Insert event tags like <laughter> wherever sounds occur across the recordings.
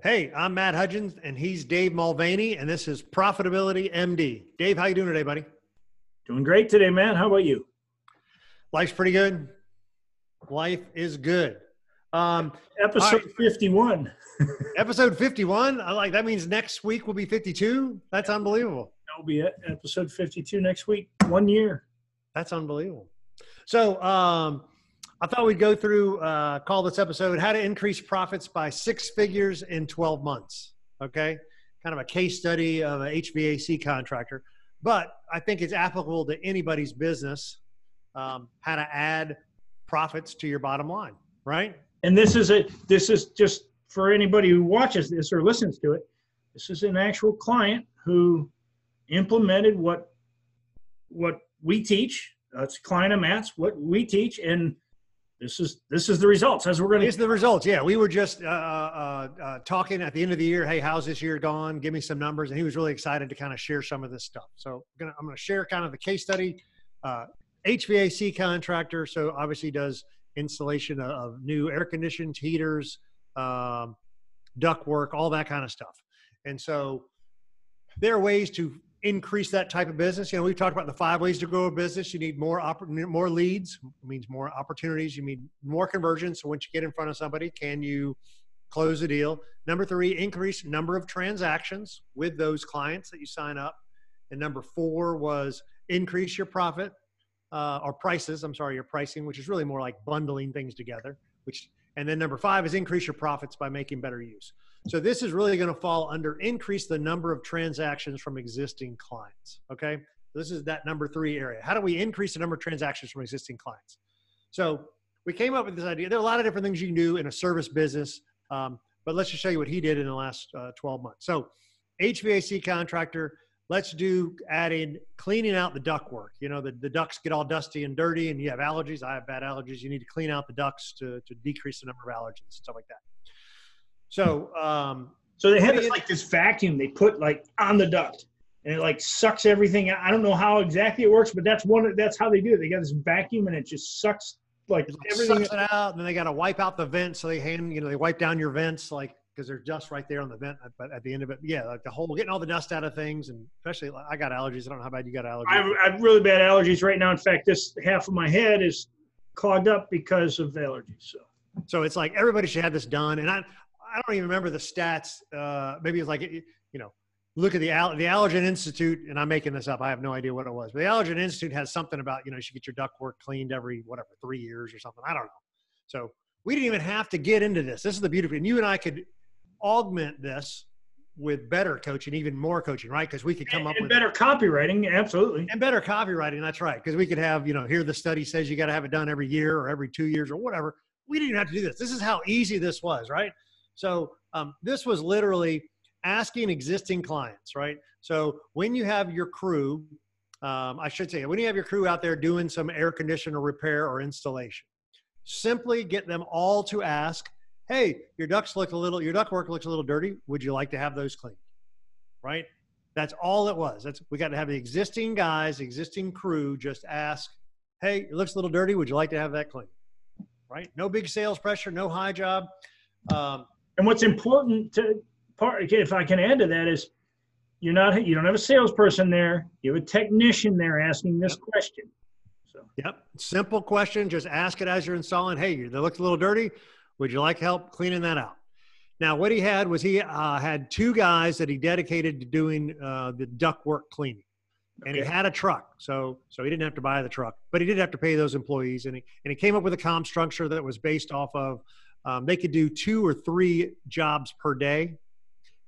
Hey, I'm Matt Hudgens, and he's Dave Mulvaney, and this is Profitability MD. Dave, how you doing today, buddy? Doing great today, man. How about you? Life's pretty good. Life is good. Um, episode right. 51. <laughs> episode 51. I like that means next week will be 52. That's unbelievable. That'll be it. Episode 52 next week. One year. That's unbelievable. So, um, I thought we'd go through, uh, call this episode How to Increase Profits by Six Figures in 12 Months. Okay. Kind of a case study of an HVAC contractor, but I think it's applicable to anybody's business. Um, how to add profits to your bottom line, right? And this is a, this is just for anybody who watches this or listens to it. This is an actual client who implemented what, what we teach. That's client of Matt's, what we teach, and this is this is the results as we're going to. These the results. Yeah, we were just uh, uh, uh, talking at the end of the year. Hey, how's this year gone? Give me some numbers, and he was really excited to kind of share some of this stuff. So I'm going to, share kind of the case study. HVAC uh, contractor, so obviously does installation of new air conditioned heaters, um, duct work, all that kind of stuff. And so there are ways to increase that type of business. You know, we've talked about the five ways to grow a business. You need more opp- more leads, means more opportunities. You need more conversions. So once you get in front of somebody, can you close a deal? Number three, increase number of transactions with those clients that you sign up. And number four was increase your profit uh, or prices. I'm sorry, your pricing, which is really more like bundling things together. Which and then number five is increase your profits by making better use. So this is really going to fall under increase the number of transactions from existing clients. Okay. This is that number three area. How do we increase the number of transactions from existing clients? So we came up with this idea. There are a lot of different things you can do in a service business, um, but let's just show you what he did in the last uh, 12 months. So HVAC contractor, let's do adding cleaning out the duct work. You know, the, the ducts get all dusty and dirty and you have allergies. I have bad allergies. You need to clean out the ducts to, to decrease the number of allergens and stuff like that. So, um, so they have this, like this vacuum they put like on the duct, and it like sucks everything out. I don't know how exactly it works, but that's one. That's how they do it. They got this vacuum, and it just sucks like everything sucks it out. And then they got to wipe out the vents. So they hand, you know, they wipe down your vents like because there's dust right there on the vent. But at the end of it, yeah, like the whole getting all the dust out of things, and especially I got allergies. I don't know how bad you got allergies. I have, I have really bad allergies right now. In fact, this half of my head is clogged up because of allergies. So. So it's like everybody should have this done. And I, I don't even remember the stats. Uh, maybe it's like you know, look at the the Allergen Institute, and I'm making this up. I have no idea what it was, but the Allergen Institute has something about you know you should get your ductwork cleaned every whatever three years or something. I don't know. So we didn't even have to get into this. This is the beauty, and you and I could augment this with better coaching, even more coaching, right? Because we could come and, up and with better copywriting, absolutely, and better copywriting. That's right, because we could have you know here the study says you got to have it done every year or every two years or whatever. We didn't even have to do this. This is how easy this was, right? So um, this was literally asking existing clients, right? So when you have your crew, um, I should say, when you have your crew out there doing some air conditioner repair or installation, simply get them all to ask, "Hey, your ducts look a little, your duct work looks a little dirty. Would you like to have those cleaned?" Right? That's all it was. That's we got to have the existing guys, existing crew, just ask, "Hey, it looks a little dirty. Would you like to have that cleaned?" Right? No big sales pressure, no high job. Um, and what's important to part, if I can add to that, is you're not you don't have a salesperson there. You have a technician there asking this yep. question. So. Yep, simple question. Just ask it as you're installing. Hey, that looks a little dirty. Would you like help cleaning that out? Now, what he had was he uh, had two guys that he dedicated to doing uh, the duct work cleaning, and okay. he had a truck, so so he didn't have to buy the truck, but he did have to pay those employees, and he and he came up with a comp structure that was based off of um, they could do two or three jobs per day.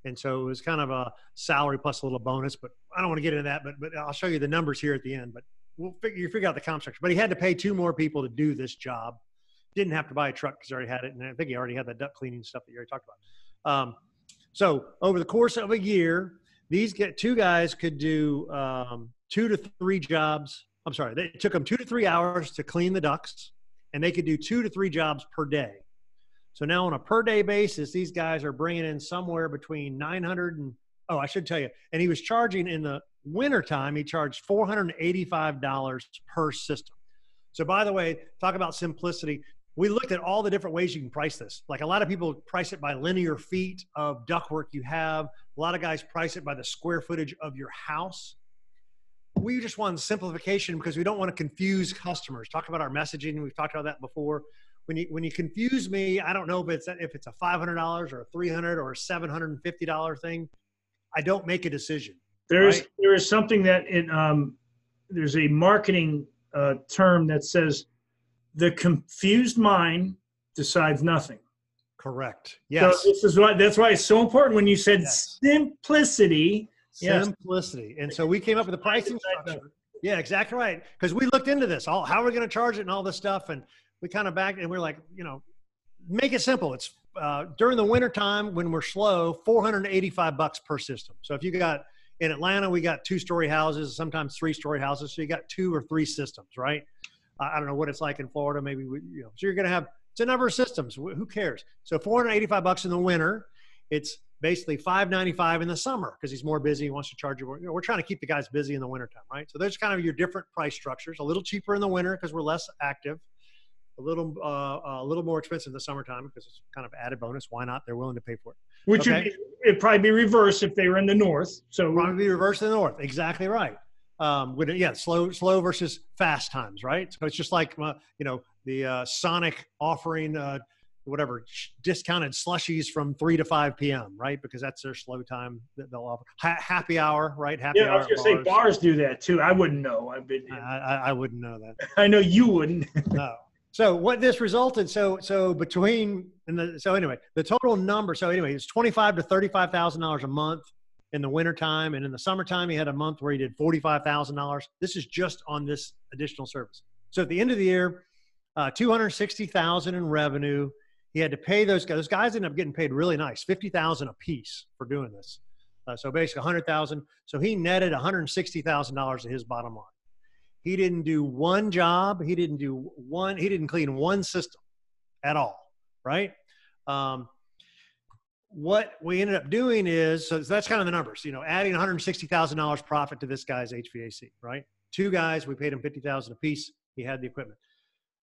And so it was kind of a salary plus a little bonus, but I don't want to get into that, but, but I'll show you the numbers here at the end, but we'll figure, you figure out the comp structure, but he had to pay two more people to do this job. Didn't have to buy a truck because he already had it. And I think he already had the duct cleaning stuff that you already talked about. Um, so over the course of a year, these get two guys could do um, two to three jobs. I'm sorry, it took them two to three hours to clean the ducts, and they could do two to three jobs per day. So now on a per day basis, these guys are bringing in somewhere between 900 and, oh, I should tell you, and he was charging in the wintertime, he charged $485 per system. So by the way, talk about simplicity. we looked at all the different ways you can price this. Like a lot of people price it by linear feet of ductwork you have. A lot of guys price it by the square footage of your house. We just want simplification because we don't want to confuse customers. Talk about our messaging. We've talked about that before. When you when you confuse me, I don't know if it's if it's a five hundred dollars or a three hundred or a seven hundred and fifty dollar thing. I don't make a decision. There's right? there is something that it um, there's a marketing uh, term that says the confused mind decides nothing. Correct. Yes. So this is why that's why it's so important when you said Yes. simplicity. Yes. Simplicity. And so we came up with a pricing structure. Yeah, exactly right. Because we looked into this, all how are we going to charge it and all this stuff, and we kind of backed and we're like, you know, make it simple. It's uh, during the winter time when we're slow, 485 bucks per system. So if you got in Atlanta, we got two story houses, sometimes three story houses. So you got two or three systems, right? I I don't know what it's like in Florida. Maybe we, you know. So you're going to have it's a number of systems. Who cares? So 485 bucks in the winter. It's basically 595 in the summer because he's more busy. He wants to charge you more. You know, we're trying to keep the guys busy in the wintertime, right? So there's kind of your different price structures. A little cheaper in the winter because we're less active. A little, uh, a little more expensive in the summertime because it's kind of added bonus. Why not? They're willing to pay for it. Which would Okay. be, it'd probably be reversed if they were in the north. So Probably be reversed in the north. Exactly right. Um, with yeah, slow, slow versus fast times, right? So it's just like uh, you know the uh, Sonic offering uh, whatever sh- discounted slushies from three to five p.m. Right, because that's their slow time that they'll offer. Ha- happy hour, right? Happy hour. yeah, I was gonna say bars. bars do that too. I wouldn't know. I've been. I, I, I wouldn't know that. <laughs> I know you wouldn't. no. <laughs> So what this resulted, so so between and the so anyway, the total number. So anyway, it's twenty five to thirty five thousand dollars a month in the wintertime, and in the summertime, he had a month where he did forty five thousand dollars. This is just on this additional service. So at the end of the year, uh, two hundred sixty thousand in revenue. He had to pay those guys. Those guys ended up getting paid really nice, fifty thousand a piece for doing this. Uh, so basically, a hundred thousand. So he netted one hundred sixty thousand dollars to his bottom line. He didn't do one job. He didn't do one. He didn't clean one system at all. Right. Um, what we ended up doing is so that's kind of the numbers. You know, adding one hundred sixty thousand dollars profit to this guy's HVAC. Right. Two guys. We paid him fifty thousand a piece. He had the equipment.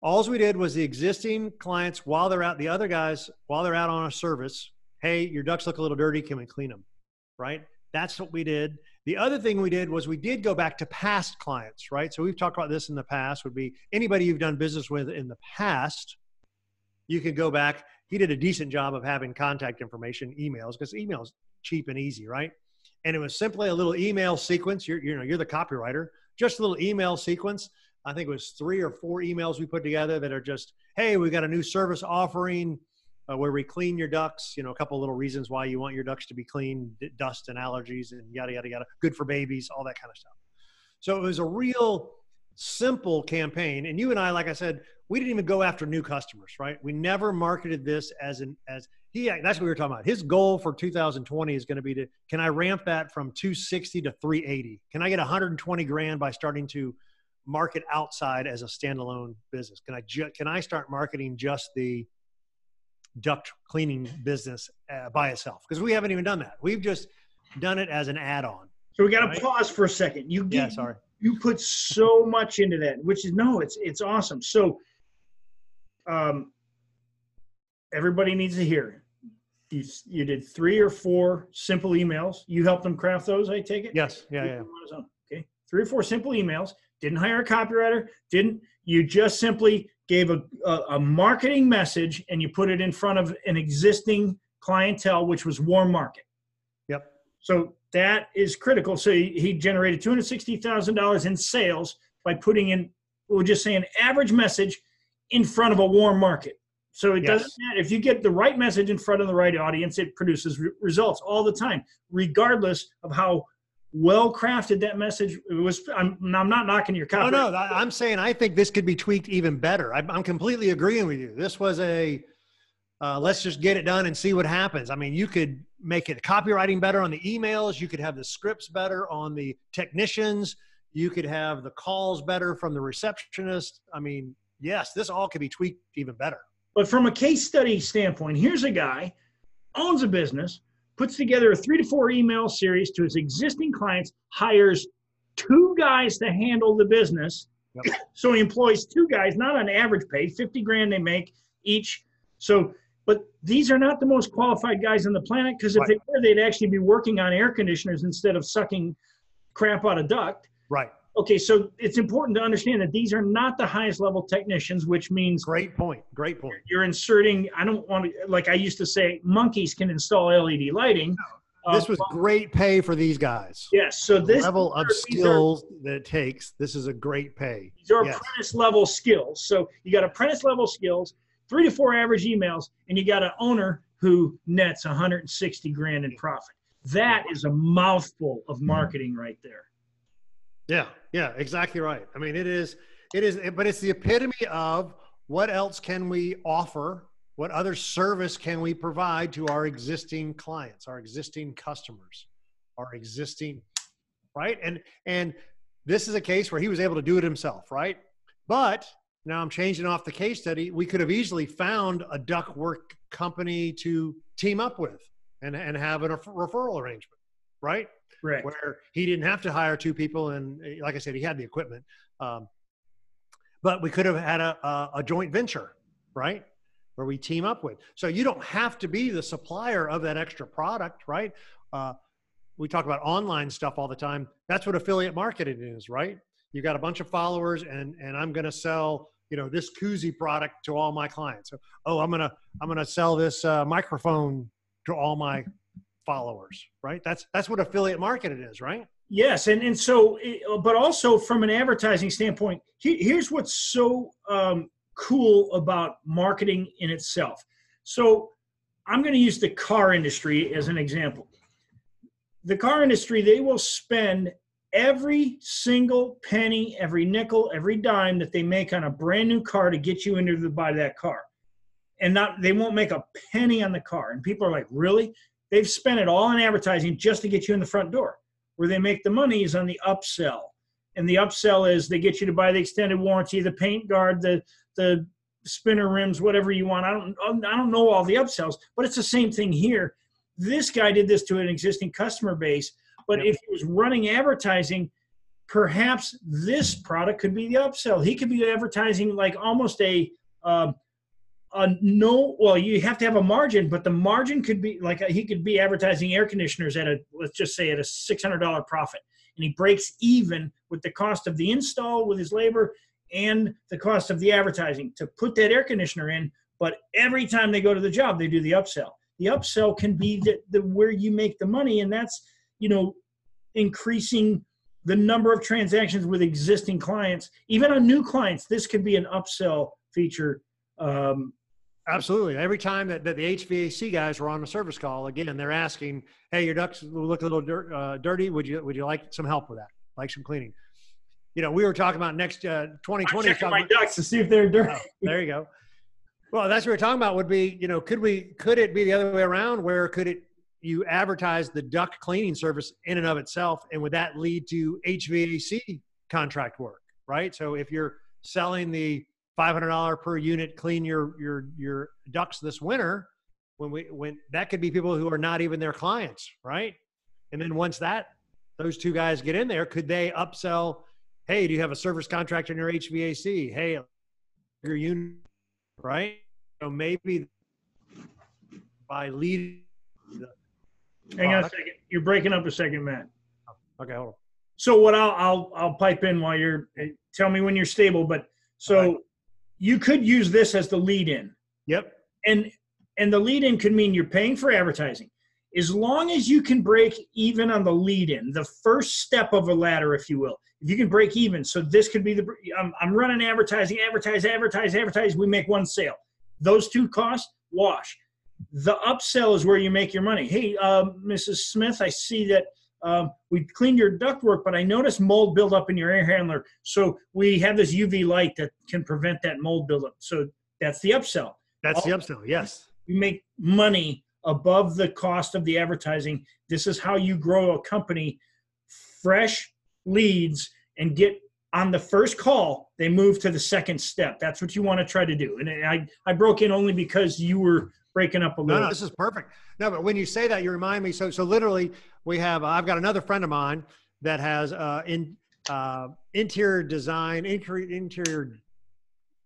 All we did was the existing clients while they're out. The other guys while they're out on a service. Hey, your ducts look a little dirty. Can we clean them? Right. That's what we did. The other thing we did was we did go back to past clients, right? So we've talked about this in the past, would be anybody you've done business with in the past, you could go back. He did a decent job of having contact information, emails, because email's cheap and easy, right? And it was simply a little email sequence. You're, you know, you're the copywriter, just a little email sequence. I think it was three or four emails we put together that are just, hey, we've got a new service offering uh, where we clean your ducks. You know, a couple little reasons why you want your ducks to be clean, dust and allergies, and yada yada yada. Good for babies, all that kind of stuff. So it was a real simple campaign. And you and I, like I said, we didn't even go after new customers, right? We never marketed this as an as he. That's what we were talking about. His goal for 2020 is going to be to can I ramp that from 260 to 380? Can I get 120 grand by starting to market outside as a standalone business? Can I ju- can I start marketing just the duct cleaning business uh, by itself? Because we haven't even done that. We've just done it as an add-on. So we got to Right. pause for a second. You Yeah, get, sorry. you put so much into that, which is no, it's it's awesome. So, um, everybody needs to hear. You you did three or four simple emails. You helped them craft those. I take it. Yes. Yeah. Yeah. Okay. Three or four simple emails. Didn't hire a copywriter. Didn't you just simply gave a, a, a marketing message and you put it in front of an existing clientele, which was warm market. Yep. So that is critical. So he, he generated two hundred sixty thousand dollars in sales by putting in, we'll just say, an average message in front of a warm market. So it Yes. doesn't matter if you get the right message in front of the right audience, it produces re- results all the time, regardless of how well crafted that message was. I'm, I'm not knocking your No, copy. no, I- I'm saying I think this could be tweaked even better. I'm, I'm completely agreeing with you. This was a uh, let's just get it done and see what happens. I mean, you could make it copywriting better on the emails. You could have the scripts better on the technicians. You could have the calls better from the receptionist. I mean, yes, this all could be tweaked even better. But from a case study standpoint, here's a guy owns a business, puts together a three to four email series to his existing clients, hires two guys to handle the business, Yep. <coughs> So he employs two guys, not on average pay, 50 grand they make each. So, but these are not the most qualified guys on the planet because if Right. they were, they'd actually be working on air conditioners instead of sucking crap out of duct. Right. Okay, so it's important to understand that these are not the highest level technicians, which means Great point. Great point. you're inserting. I don't want to, like I used to say, monkeys can install LED lighting. This Uh, was great pay for these guys. yes. So The this level of these are- skills that it takes. This is a great pay. These are Yes. apprentice level skills. So you got apprentice level skills, three to four average emails, and you got an owner who nets 160 grand in profit. That is a mouthful of marketing right there. Yeah, yeah, exactly right. I mean, it is, it is, but it's the epitome of what else can we offer? What other service can we provide to our existing clients, our existing customers, our existing, right? And and this is a case where he was able to do it himself, right? But now I'm changing off the case study. We could have easily found a duct work company to team up with and and have a referral arrangement, right? Right. where he didn't have to hire two people and like i said he had the equipment. Um, but we could have had a, a, a joint venture right? Where we team up with. So you don't have to be the supplier of that extra product right? Uh, we talk about online stuff all the time. That's what affiliate marketing is right? You got a bunch of followers and and i'm going to sell you know this koozie product to all my clients. So, oh i'm to i'm to sell this uh, microphone to all my followers right that's that's what affiliate marketing is right Yes, and and so, but also from an advertising standpoint, he- here's what's so um, cool about marketing in itself. So, I'm going to use the car industry as an example. The car industry, they will spend every single penny, every nickel, every dime that they make on a brand new car to get you into the buy that car, and not they won't make a penny on the car. And people are like, really? They've spent it all on advertising just to get you in the front door where they make the money is on the upsell. And the upsell is they get you to buy the extended warranty, the paint guard, the the spinner rims, whatever you want. I don't I don't know all the upsells, but it's the same thing here. This guy did this to an existing customer base, but Yep. if he was running advertising, perhaps this product could be the upsell. He could be advertising like almost a um, a no well you have to have a margin but the margin could be like he could be advertising air conditioners at a let's just say at a $600 profit and he breaks even with the cost of the install with his labor and the cost of the advertising to put that air conditioner in but every time they go to the job they do the upsell. The upsell can be the, the where you make the money and that's you know increasing the number of transactions with existing clients. Even on new clients this could be an upsell feature um, Absolutely. Every time that, that the HVAC guys were on a service call, again, they're asking, "Hey, your ducts look a little dir- uh, dirty. Would you would you like some help with that? Like some cleaning?" You know, we were talking about next uh, 2020. I'm checking my ducks to see if they're dirty. Oh, there you go. Well, that's what we're talking about. Would be you know, could we could it be the other way around? Where could it you advertise the duct cleaning service in and of itself, and would that lead to HVAC contract work? Right. So if you're selling the $500 per unit clean your your your ducks this winter when we when that could be people who are not even their clients right and then once that those two guys get in there could they upsell hey do you have a service contract on your hvac hey your unit right so maybe by leading Hang on a second. You're breaking up a second, Matt. okay hold on. So what I'll I'll I'll pipe in while you're eh, tell me when you're stable. But so. You could use this as the lead in, yep and and the lead in could mean you're paying for advertising. As long as you can break even on the lead in, the first step of a ladder, if you will, if you can break even. So this could be the I'm, I'm running advertising, advertise, advertise, advertise. We make one sale. Those two costs wash. The upsell is where you make your money. Hey, um, Mrs. Smith, I see that um, we cleaned your ductwork, but I noticed mold buildup in your air handler. So we have this UV light that can prevent that mold buildup. So that's the upsell. that's the upsell yes You make money above the cost of the advertising. This is how you grow a company. Fresh leads and get on the first call, they move to the second step. That's what you want to try to do. And I, I broke in only because you were breaking up a No, little. no, this is perfect. No, but when you say that, you remind me. So, so literally, we have. I've got another friend of mine that has uh, in uh, interior design, interior, interior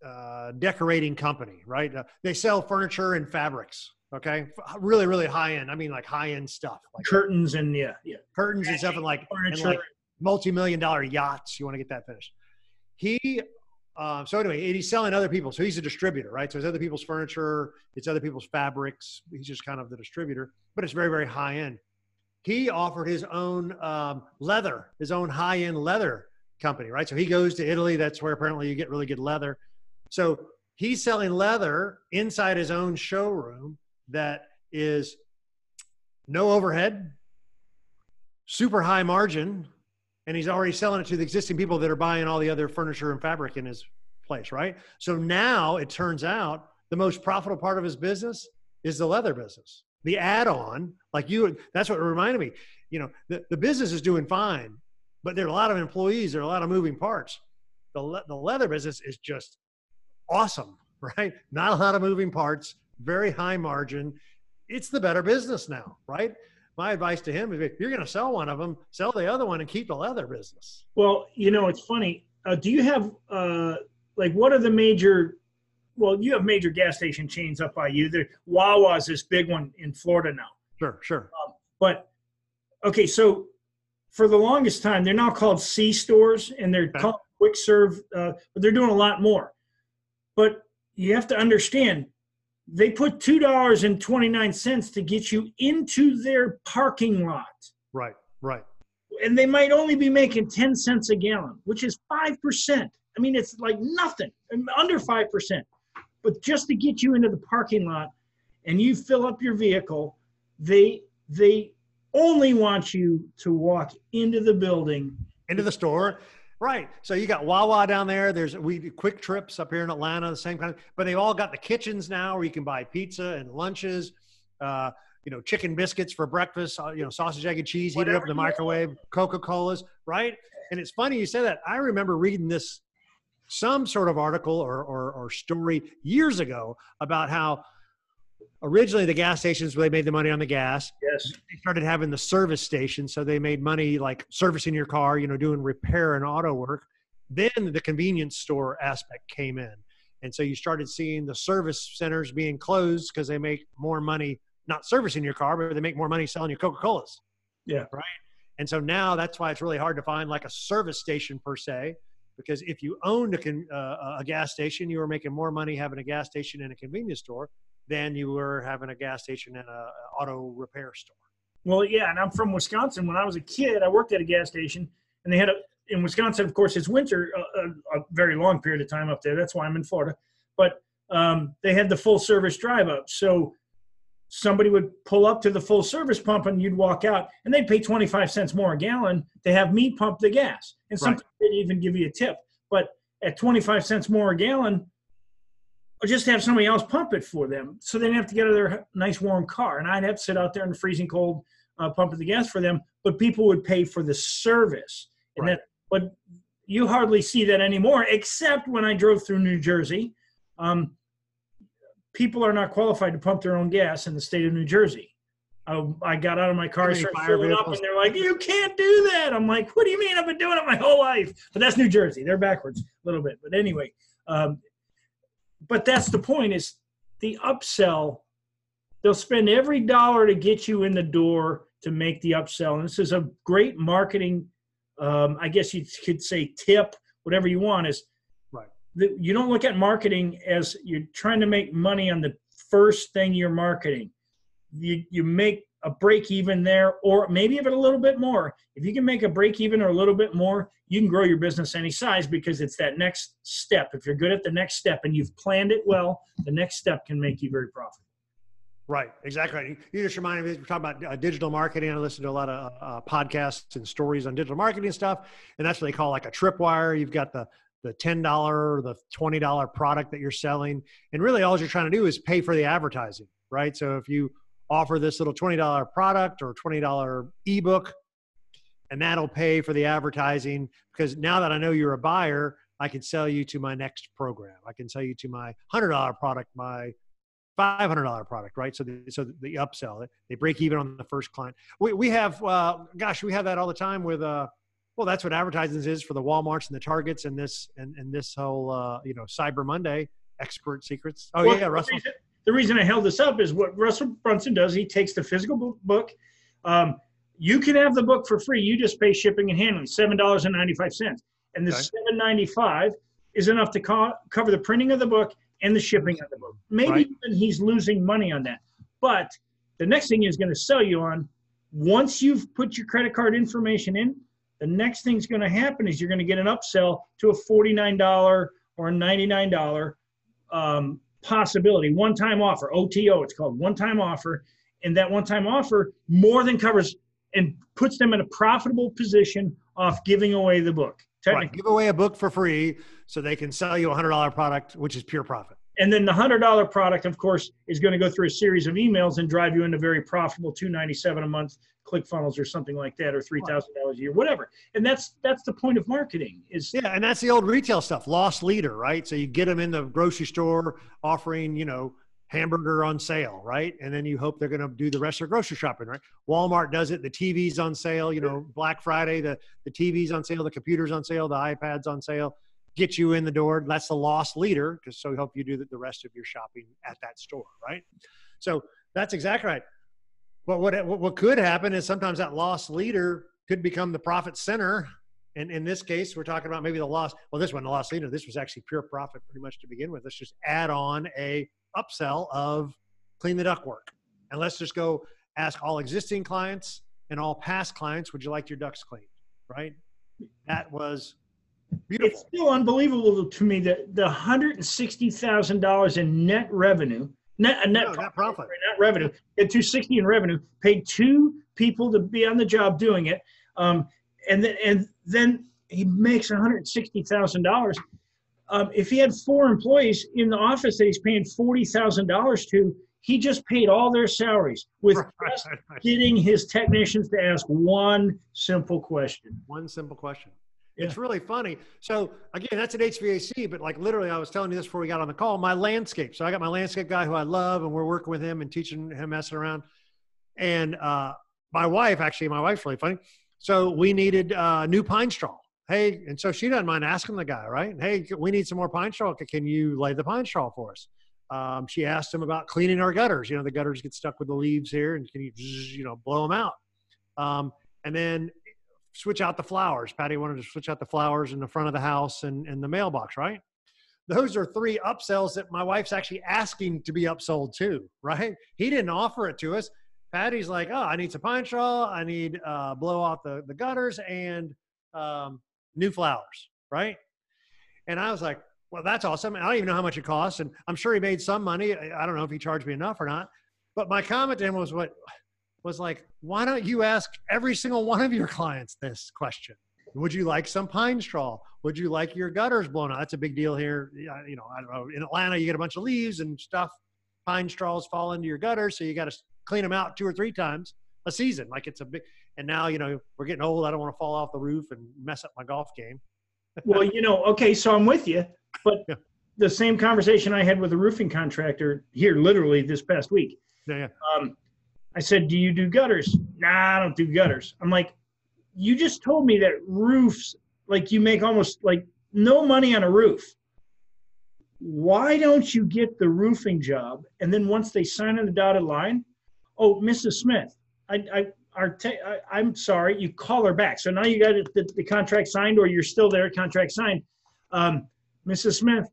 uh, decorating company, right? Uh, they sell furniture and fabrics. Okay, really, really high end. I mean, like high end stuff, like curtains and yeah, yeah, curtains and stuff, and like, and like multi million dollar yachts. You want to get that finished. He, uh, so anyway, he's selling other people. So he's a distributor, right? So it's other people's furniture, it's other people's fabrics. He's just kind of the distributor, but it's very, very high end. He offered his own um, leather, his own high end leather company, right? So he goes to Italy. That's where apparently you get really good leather. So he's selling leather inside his own showroom that is no overhead, super high margin, and he's already selling it to the existing people that are buying all the other furniture and fabric in his place, right? So now it turns out the most profitable part of his business is the leather business. The add-on, like you, that's what reminded me. You know, the, the business is doing fine, but there are a lot of employees, there are a lot of moving parts. The, le- the leather business is just awesome, <laughs> right? Not a lot of moving parts, very high margin. It's the better business now, right? My advice to him is if you're going to sell one of them, sell the other one and keep the leather business. Well, you know, it's funny. Uh, do you have, uh, like, what are the major, well, you have major gas station chains up by you. The Wawa's this big one in Florida now. Sure, sure. Um, but, okay, so for the longest time, they're now called C stores and they're okay. called quick serve, uh, but they're doing a lot more. But you have to understand, they put two dollars and twenty nine cents to get you into their parking lot. Right, right. And they might only be making ten cents a gallon, which is five percent. I mean, it's like nothing, under five percent. But just to get you into the parking lot, and you fill up your vehicle, they they only want you to walk into the building, into the store, Right. So you got Wawa down there. There's we do QuikTrips up here in Atlanta, the same kind of, but they've all got the kitchens now where you can buy pizza and lunches, uh, you know, chicken biscuits for breakfast, uh, you know, sausage, egg, and cheese, heat it up in the microwave, Coca Colas, right? And it's funny you say that. I remember reading this, some sort of article or, or, or story years ago about how originally the gas stations where they made the money on the gas. Yes. They started having the service stations, so they made money like servicing your car, you know, doing repair and auto work. Then the convenience store aspect came in. And so you started seeing the service centers being closed because they make more money not servicing your car, but they make more money selling your Coca-Colas. Yeah. Right. And so now that's why it's really hard to find like a service station per se, because if you owned a, con, uh, a gas station, you were making more money having a gas station and a convenience store than you were having a gas station and a, auto repair store. Well, yeah, and I'm from Wisconsin. When I was a kid, I worked at a gas station, and they had a in Wisconsin. Of course, it's winter a, a, a very long period of time up there. That's why I'm in Florida. But um, they had the full service drive up, so somebody would pull up to the full service pump, and you'd walk out, and they'd pay 25 cents more a gallon to have me pump the gas, and sometimes right. they'd even give you a tip. But at 25 cents more a gallon, or just have somebody else pump it for them so they didn't have to get out of their nice warm car. And I'd have to sit out there in the freezing cold uh, pumping the gas for them, but people would pay for the service. And right. that, but you hardly see that anymore, except when I drove through New Jersey. Um, people are not qualified to pump their own gas in the state of New Jersey. I, I got out of my car, started filling up, and they're like, "You can't do that." I'm like, "What do you mean? I've been doing it my whole life." But that's New Jersey. They're backwards a little bit. But anyway, um, but that's the point is the upsell they'll spend every dollar to get you in the door to make the upsell. And this is a great marketing um, i guess you could say tip whatever you want is right. the, you don't look at marketing as you're trying to make money on the first thing you're marketing. You you make a break even there or maybe even a little bit more. If you can make a break even or a little bit more you can grow your business any size because it's that next step. If you're good at the next step and you've planned it well the next step can make you very profitable. Right exactly. You just reminded me we're talking about uh, digital marketing. I listen to a lot of uh, podcasts and stories on digital marketing stuff and that's what they call like a tripwire. You've got the the $10 the $20 product that you're selling and really all you're trying to do is pay for the advertising right? So if you offer this little $20 product or $20 ebook and that'll pay for the advertising because now that I know you're a buyer, I can sell you to my next program. I can sell you to my $100 product, my $500 product, right? So the, so the upsell, they break even on the first client. We, we have, uh, gosh, we have that all the time with, uh, Well, that's what advertising is for the WalMarts and the Targets and this and, and this whole uh, you know Cyber Monday expert secrets. Oh Well, yeah, the Russell. reason- The reason I held this up is what Russell Brunson does. He takes the physical book. Um, you can have the book for free. You just pay shipping and handling, seven dollars and ninety five cents, and the Okay. seven ninety five is enough to co- cover the printing of the book and the shipping of the book. Maybe Right. even he's losing money on that. But the next thing he's going to sell you on, once you've put your credit card information in, the next thing's going to happen is you're going to get an upsell to a forty nine dollar or a ninety nine dollar um, possibility, one time offer, OTO, it's called one time offer. And that one time offer more than covers and puts them in a profitable position off giving away the book. Right. Give away a book for free so they can sell you a hundred dollar product, which is pure profit. And then the hundred dollar product, of course, is going to go through a series of emails and drive you into very profitable two ninety seven a month ClickFunnels or something like that, or three thousand dollars a year, whatever. And that's that's the point of marketing is Yeah, and that's the old retail stuff, lost leader, right? So you get them in the grocery store offering, you know, hamburger on sale, right? And then you hope they're going to do the rest of their grocery shopping, right? Walmart does it. The TV's on sale, you know, Black Friday, the the TV's on sale, the computers on sale, the iPads on sale. Get you in the door. That's the lost leader, because so we hope you do the, the rest of your shopping at that store, right? So that's exactly right. But what what could happen is sometimes that lost leader could become the profit center and in this case, we're talking about maybe the loss. Well, this one, the loss leader, this was actually pure profit pretty much to begin with. Let's just add on a upsell of clean the duct work. And let's just go ask all existing clients and all past clients, would you like your ducks cleaned? Right? That was beautiful. it's still unbelievable to me that the hundred and sixty thousand dollars in net revenue, net a net, No, net profit. net revenue, at two sixty in revenue, paid two people to be on the job doing it, um, and then and then he makes one hundred sixty thousand dollars. Um, if he had four employees in the office that he's paying forty thousand dollars to, he just paid all their salaries with <laughs> just getting his technicians to ask one simple question. One simple question. Yeah. It's really funny. So again, that's an HVAC, but like literally, I was telling you this before we got on the call. My landscape. So I got my landscape guy who I love, and we're working with him and teaching him messing around. And uh, my wife, actually, my wife's really funny. So we needed uh, new pine straw. Hey, and so she doesn't mind asking the guy, right? Hey, we need some more pine straw. Can you lay the pine straw for us? Um, she asked him about cleaning our gutters. You know, the gutters get stuck with the leaves here, and can you, you know, blow them out? Um, and then switch out the flowers. Patty wanted to switch out the flowers in the front of the house and, and the mailbox, right? Those are three upsells that my wife's actually asking to be upsold to, right? He didn't offer it to us. Patty's like, oh, I need some pine straw. I need uh, blow out the, the gutters and um, new flowers, right? And I was like, well, that's awesome. I don't even know how much it costs. And I'm sure he made some money. I don't know if he charged me enough or not. But my comment to him was what was like, why don't you ask every single one of your clients this question? Would you like some pine straw? Would you like your gutters blown out? That's a big deal here. You know, I don't know. In Atlanta, you get a bunch of leaves and stuff. Pine straws fall into your gutters, so you got to clean them out two or three times a season. Like it's a big. And now, you know, we're getting old. I don't want to fall off the roof and mess up my golf game. <laughs> well, you know, okay, so I'm with you, but Yeah. the same conversation I had with a roofing contractor here, literally this past week. Yeah, yeah. Um, I said, "Do you do gutters?" Nah, I don't do gutters. I'm like, you just told me that roofs, like you make almost like no money on a roof. Why don't you get the roofing job and then once they sign on the dotted line, oh, Mrs. Smith, I, I, our te- I I'm sorry, you call her back. So now you got the, the contract signed, or you're still there, contract signed. Um, Mrs. Smith,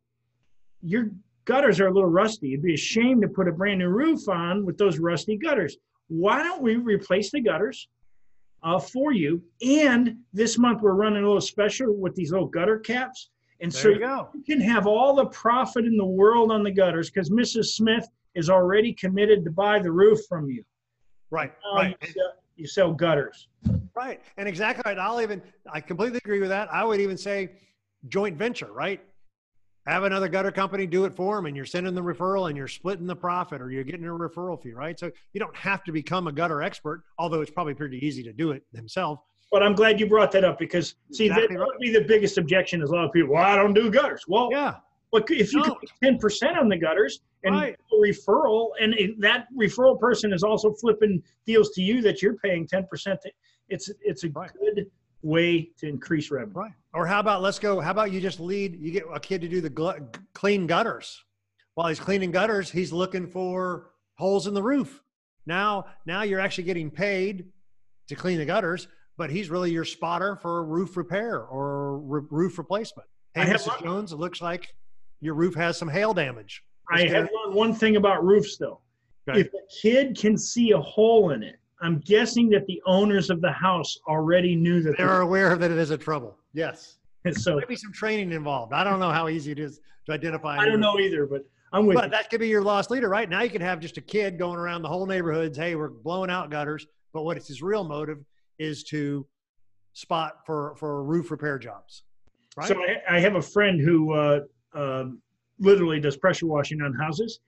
your gutters are a little rusty. It'd be a shame to put a brand new roof on with those rusty gutters. Why don't we replace the gutters uh, for you? And this month we're running a little special with these little gutter caps. And so you go. you can have all the profit in the world on the gutters because Mrs. Smith is already committed to buy the roof from you. Right, Now right. You, sell, you sell gutters. Right. And exactly right. I'll even, I completely agree with that. I would even say joint venture, right? Have another gutter company do it for them and you're sending the referral and you're splitting the profit or you're getting a referral fee, right? So you don't have to become a gutter expert, although it's probably pretty easy to do it themselves. But I'm glad you brought that up because see Exactly that right. would be the biggest objection is a lot of people. Well, I don't do gutters. Well, Yeah. But if you No. could ten percent on the gutters and Right. a referral, and that referral person is also flipping deals to you that you're paying ten percent, it's it's a Right. good way to increase revenue. Right. Or how about let's go? How about you just lead? You get a kid to do the gl- clean gutters. While he's cleaning gutters, he's looking for holes in the roof. Now, now you're actually getting paid to clean the gutters, but he's really your spotter for roof repair or re- roof replacement. Hey, Mrs. Jones, it looks like your roof has some hail damage. Let's I have learned one thing about roofs, though. Okay. If a kid can see a hole in it, I'm guessing that the owners of the house already knew that they're aware that it is a trouble. Yes. <laughs> so maybe some training involved. I don't know how easy it is to identify. I don't know either, but I'm with. But you. that could be your lost leader, right? Now you can have just a kid going around the whole neighborhoods. Hey, we're blowing out gutters, but what is his real motive is to spot for for roof repair jobs. Right? So I, I have a friend who uh, um, literally does pressure washing on houses,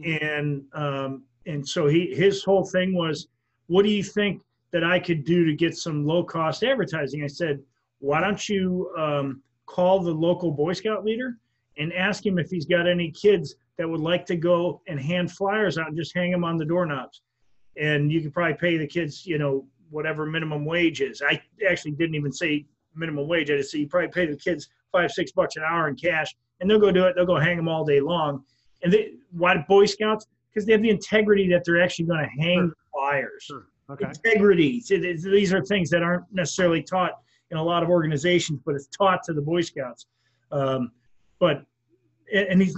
mm-hmm. and um, and so he his whole thing was what do you think that I could do to get some low cost advertising? I said, why don't you um, call the local Boy Scout leader and ask him if he's got any kids that would like to go and hand flyers out and just hang them on the doorknobs. And you could probably pay the kids, you know, whatever minimum wage is. I actually didn't even say minimum wage. I just said you probably pay the kids five, six bucks an hour in cash, and they'll go do it. They'll go hang them all day long. And they, why Boy Scouts? Because they have the integrity that they're actually going to hang sure flyers. Sure. Okay. Integrity. These are things that aren't necessarily taught in a lot of organizations, but it's taught to the Boy Scouts. Um, but and he's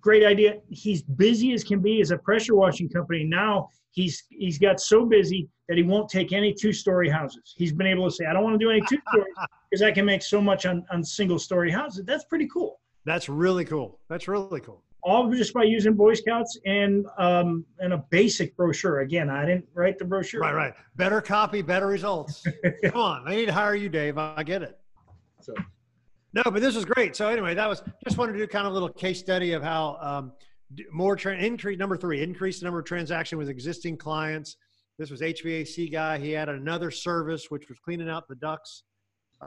great idea. He's busy as can be as a pressure washing company. Now he's he's got so busy that he won't take any two story houses. He's been able to say, I don't want to do any two stories because I can make so much on, on single story houses. That's pretty cool. That's really cool. That's really cool all just by using Boy Scouts and um, and a basic brochure. Again, I didn't write the brochure. Right, right. Better copy, better results. <laughs> Come on, I need to hire you, Dave. I get it. So, no, but this was great. So anyway, that was just wanted to do kind of a little case study of how um, more tra- increase number three, increase the number of transaction with existing clients. This was HVAC guy. He had another service which was cleaning out the ducts.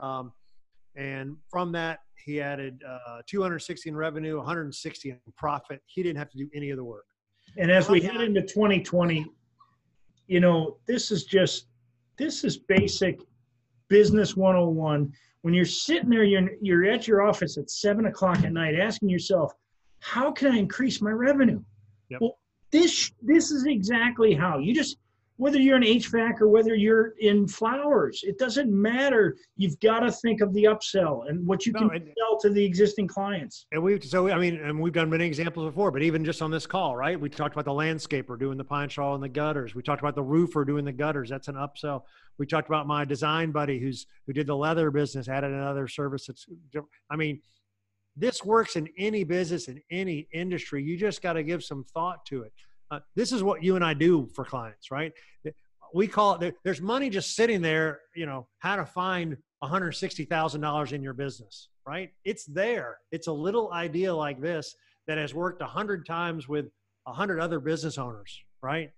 Um, and from that, he added uh, 260 in revenue, 160 in profit. He didn't have to do any of the work. And as we head into 2020, you know, this is just this is basic business 101. When you're sitting there, you're you're at your office at seven o'clock at night, asking yourself, "How can I increase my revenue?" Yep. Well, this this is exactly how you just whether you're in HVAC or whether you're in flowers, it doesn't matter. You've got to think of the upsell and what you can and, sell to the existing clients. And we've so I mean, and we've done many examples before, but even just on this call, right? We talked about the landscaper doing the pine straw and the gutters. We talked about the roofer doing the gutters. That's an upsell. We talked about my design buddy who's who did the leather business, added another service. That's, I mean, this works in any business in any industry. You just got to give some thought to it. Uh, this is what you and I do for clients, right? We call it, there's money just sitting there, you know, how to find $160,000 in your business, right? It's there. It's a little idea like this that has worked a hundred times with a hundred other business owners, right?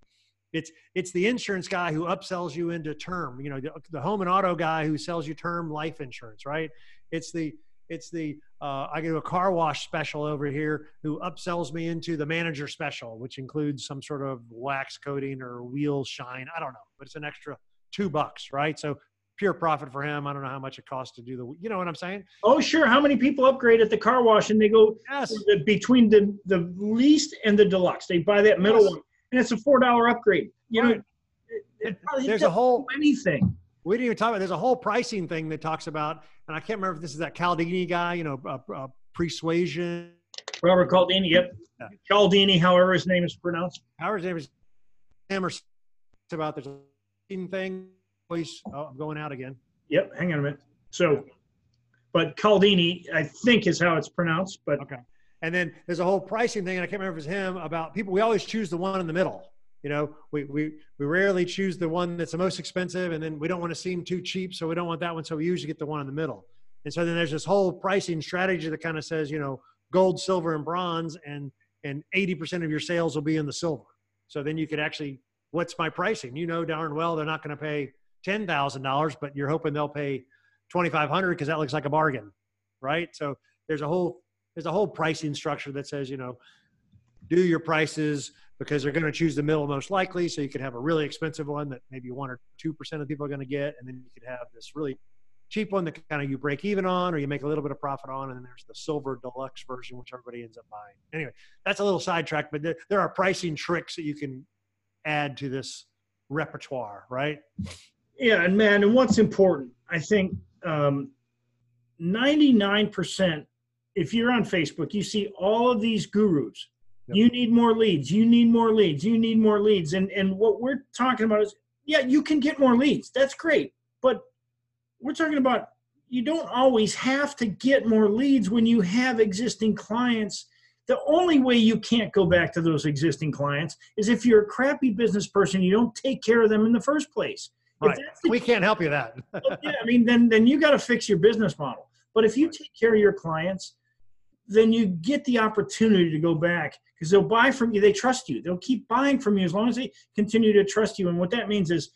It's it's the insurance guy who upsells you into term, you know, the, the home and auto guy who sells you term life insurance, right? It's the it's the uh, I do a car wash special over here who upsells me into the manager special, which includes some sort of wax coating or wheel shine. I don't know, but it's an extra two bucks, right? So pure profit for him. I don't know how much it costs to do the, you know what I'm saying? Oh, sure. How many people upgrade at the car wash and they go yes. the, between the, the least and the deluxe? They buy that middle yes. one and it's a $4 upgrade. You right. know, it, it, there's a whole anything. We didn't even talk about. There's a whole pricing thing that talks about, and I can't remember if this is that Caldini guy. You know, uh, uh, persuasion. Robert Caldini. Yep. Yeah. Caldini, however his name is pronounced. However his name is. Emerson. About there's a thing. Please, oh, I'm going out again. Yep. Hang on a minute. So, but Caldini, I think, is how it's pronounced. But okay. And then there's a whole pricing thing, and I can't remember if it's him about people. We always choose the one in the middle you know we, we we rarely choose the one that's the most expensive and then we don't want to seem too cheap so we don't want that one so we usually get the one in the middle. And so then there's this whole pricing strategy that kind of says you know gold silver and bronze and and 80% of your sales will be in the silver. So then you could actually what's my pricing? You know darn well they're not going to pay $10000 but you're hoping they'll pay 2500 because that looks like a bargain right? So there's a whole there's a whole pricing structure that says you know do your prices because they're going to choose the middle most likely. So you could have a really expensive one that maybe one or two percent of people are going to get, and then you could have this really cheap one that kind of you break even on or you make a little bit of profit on. And then there's the silver deluxe version, which everybody ends up buying. Anyway, that's a little sidetrack, but there, there are pricing tricks that you can add to this repertoire, right? Yeah, and man, and what's important, I think um, 99%, if you're on Facebook, you see all of these gurus. Yep. You need more leads. You need more leads. You need more leads. And and what we're talking about is, yeah, you can get more leads. That's great. But we're talking about you don't always have to get more leads when you have existing clients. The only way you can't go back to those existing clients is if you're a crappy business person, you don't take care of them in the first place. Right. We can't help you that. yeah, I mean, then then you got to fix your business model. But if you take care of your clients, then you get the opportunity to go back because they'll buy from you. They trust you. They'll keep buying from you as long as they continue to trust you. And what that means is,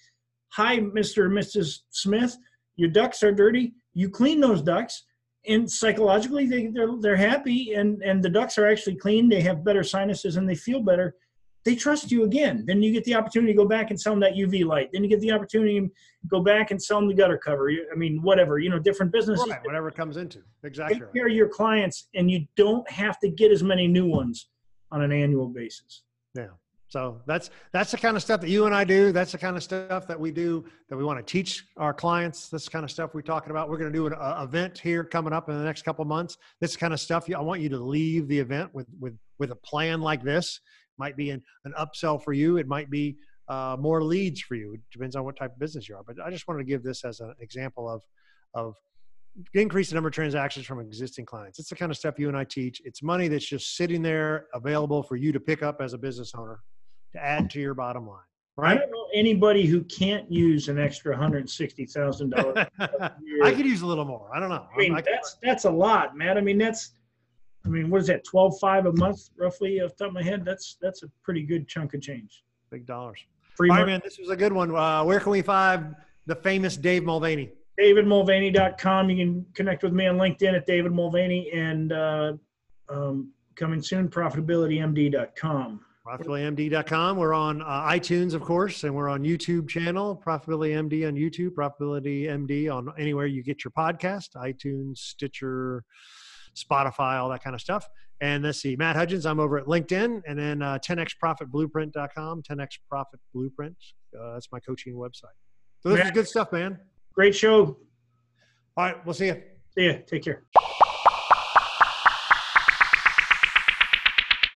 hi, Mr. and Mrs. Smith, your ducts are dirty. You clean those ducts. And psychologically, they, they're, they're happy, and, and the ducts are actually clean. They have better sinuses and they feel better they trust you again. Then you get the opportunity to go back and sell them that UV light. Then you get the opportunity to go back and sell them the gutter cover. I mean, whatever, you know, different businesses. Right, whatever comes into. Exactly. Take care of your clients and you don't have to get as many new ones on an annual basis. Yeah. So that's that's the kind of stuff that you and I do. That's the kind of stuff that we do that we want to teach our clients. This kind of stuff we're talking about. We're going to do an uh, event here coming up in the next couple months. This kind of stuff. I want you to leave the event with with with a plan like this might be an, an upsell for you. It might be uh, more leads for you. It depends on what type of business you are. But I just wanted to give this as an example of of increase the number of transactions from existing clients. It's the kind of stuff you and I teach. It's money that's just sitting there available for you to pick up as a business owner to add to your bottom line. Right? I don't know anybody who can't use an extra hundred sixty thousand dollars. <laughs> I could use a little more. I don't know. I mean, I that's that's a lot, man. I mean, that's I mean, what is that? Twelve five a month, roughly, off the top of my head. That's that's a pretty good chunk of change. Big dollars. Free All right, man. This was a good one. Uh, where can we find the famous Dave Mulvaney? DavidMulvaney.com. You can connect with me on LinkedIn at David Mulvaney and uh, um, coming soon, ProfitabilityMD.com. ProfitabilityMD.com. We're on uh, iTunes, of course, and we're on YouTube channel, ProfitabilityMD on YouTube, ProfitabilityMD on anywhere you get your podcast, iTunes, Stitcher, Spotify, all that kind of stuff. And let's see, Matt Hudgens, I'm over at LinkedIn, and then uh, 10xprofitblueprint.com, 10x Profit Blueprint. Uh, that's my coaching website. So this is good stuff, man. Great show. All right, we'll see you. See you. Take care.